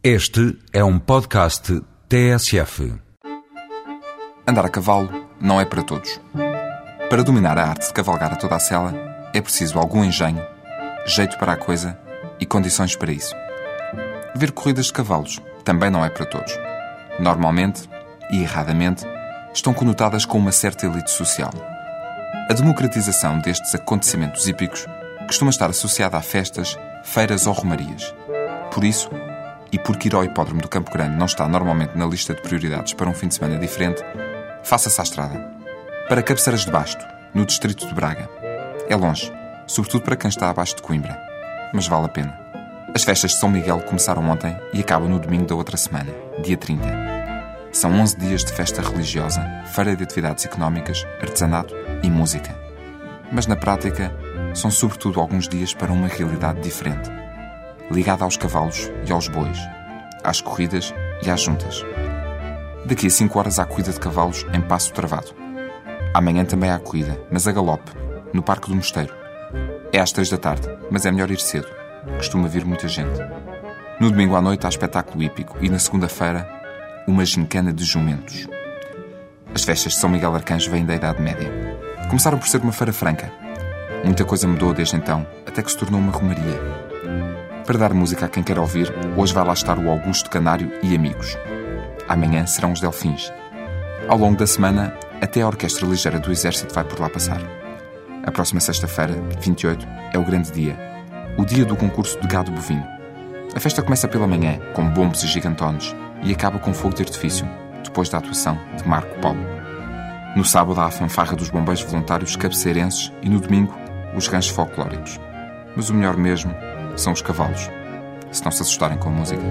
Este é um podcast TSF. Andar a cavalo não é para todos. Para dominar a arte de cavalgar a toda a sela, é preciso algum engenho, jeito para a coisa e condições para isso. Ver corridas de cavalos também não é para todos. Normalmente, e erradamente, estão conotadas com uma certa elite social. A democratização destes acontecimentos hípicos costuma estar associada a festas, feiras ou romarias. Por isso, e porque ir ao hipódromo do Campo Grande não está normalmente na lista de prioridades para um fim de semana diferente, faça-se à estrada. Para Cabeceiras de Basto, no distrito de Braga. É longe, sobretudo para quem está abaixo de Coimbra, mas vale a pena. As festas de São Miguel começaram ontem e acabam no domingo da outra semana, dia 30. São 11 dias de festa religiosa, feira de atividades económicas, artesanato e música. Mas na prática, são sobretudo alguns dias para uma realidade diferente ligada aos cavalos e aos bois, às corridas e às juntas. Daqui a 5 horas há corrida de cavalos em Passo Travado. Amanhã também há corrida, mas a galope, no Parque do Mosteiro. É às 3 da tarde, mas é melhor ir cedo. Costuma vir muita gente. No domingo à noite há espetáculo hípico e na segunda-feira, uma gincana de jumentos. As festas de São Miguel Arcanjo vêm da Idade Média. Começaram por ser uma feira franca. Muita coisa mudou desde então, até que se tornou uma romaria. Para dar música a quem quer ouvir, hoje vai lá estar o Augusto Canário e amigos. Amanhã serão os Delfins. Ao longo da semana, até a Orquestra Ligeira do Exército vai por lá passar. A próxima sexta-feira, 28, é o grande dia. O dia do concurso de gado bovino. A festa começa pela manhã, com bombos e gigantones, e acaba com fogo de artifício, depois da atuação de Marco Paulo. No sábado há a fanfarra dos bombeiros voluntários cabeceirenses e no domingo, os ranchos folclóricos. Mas o melhor mesmo são os cavalos, se não se assustarem com a música.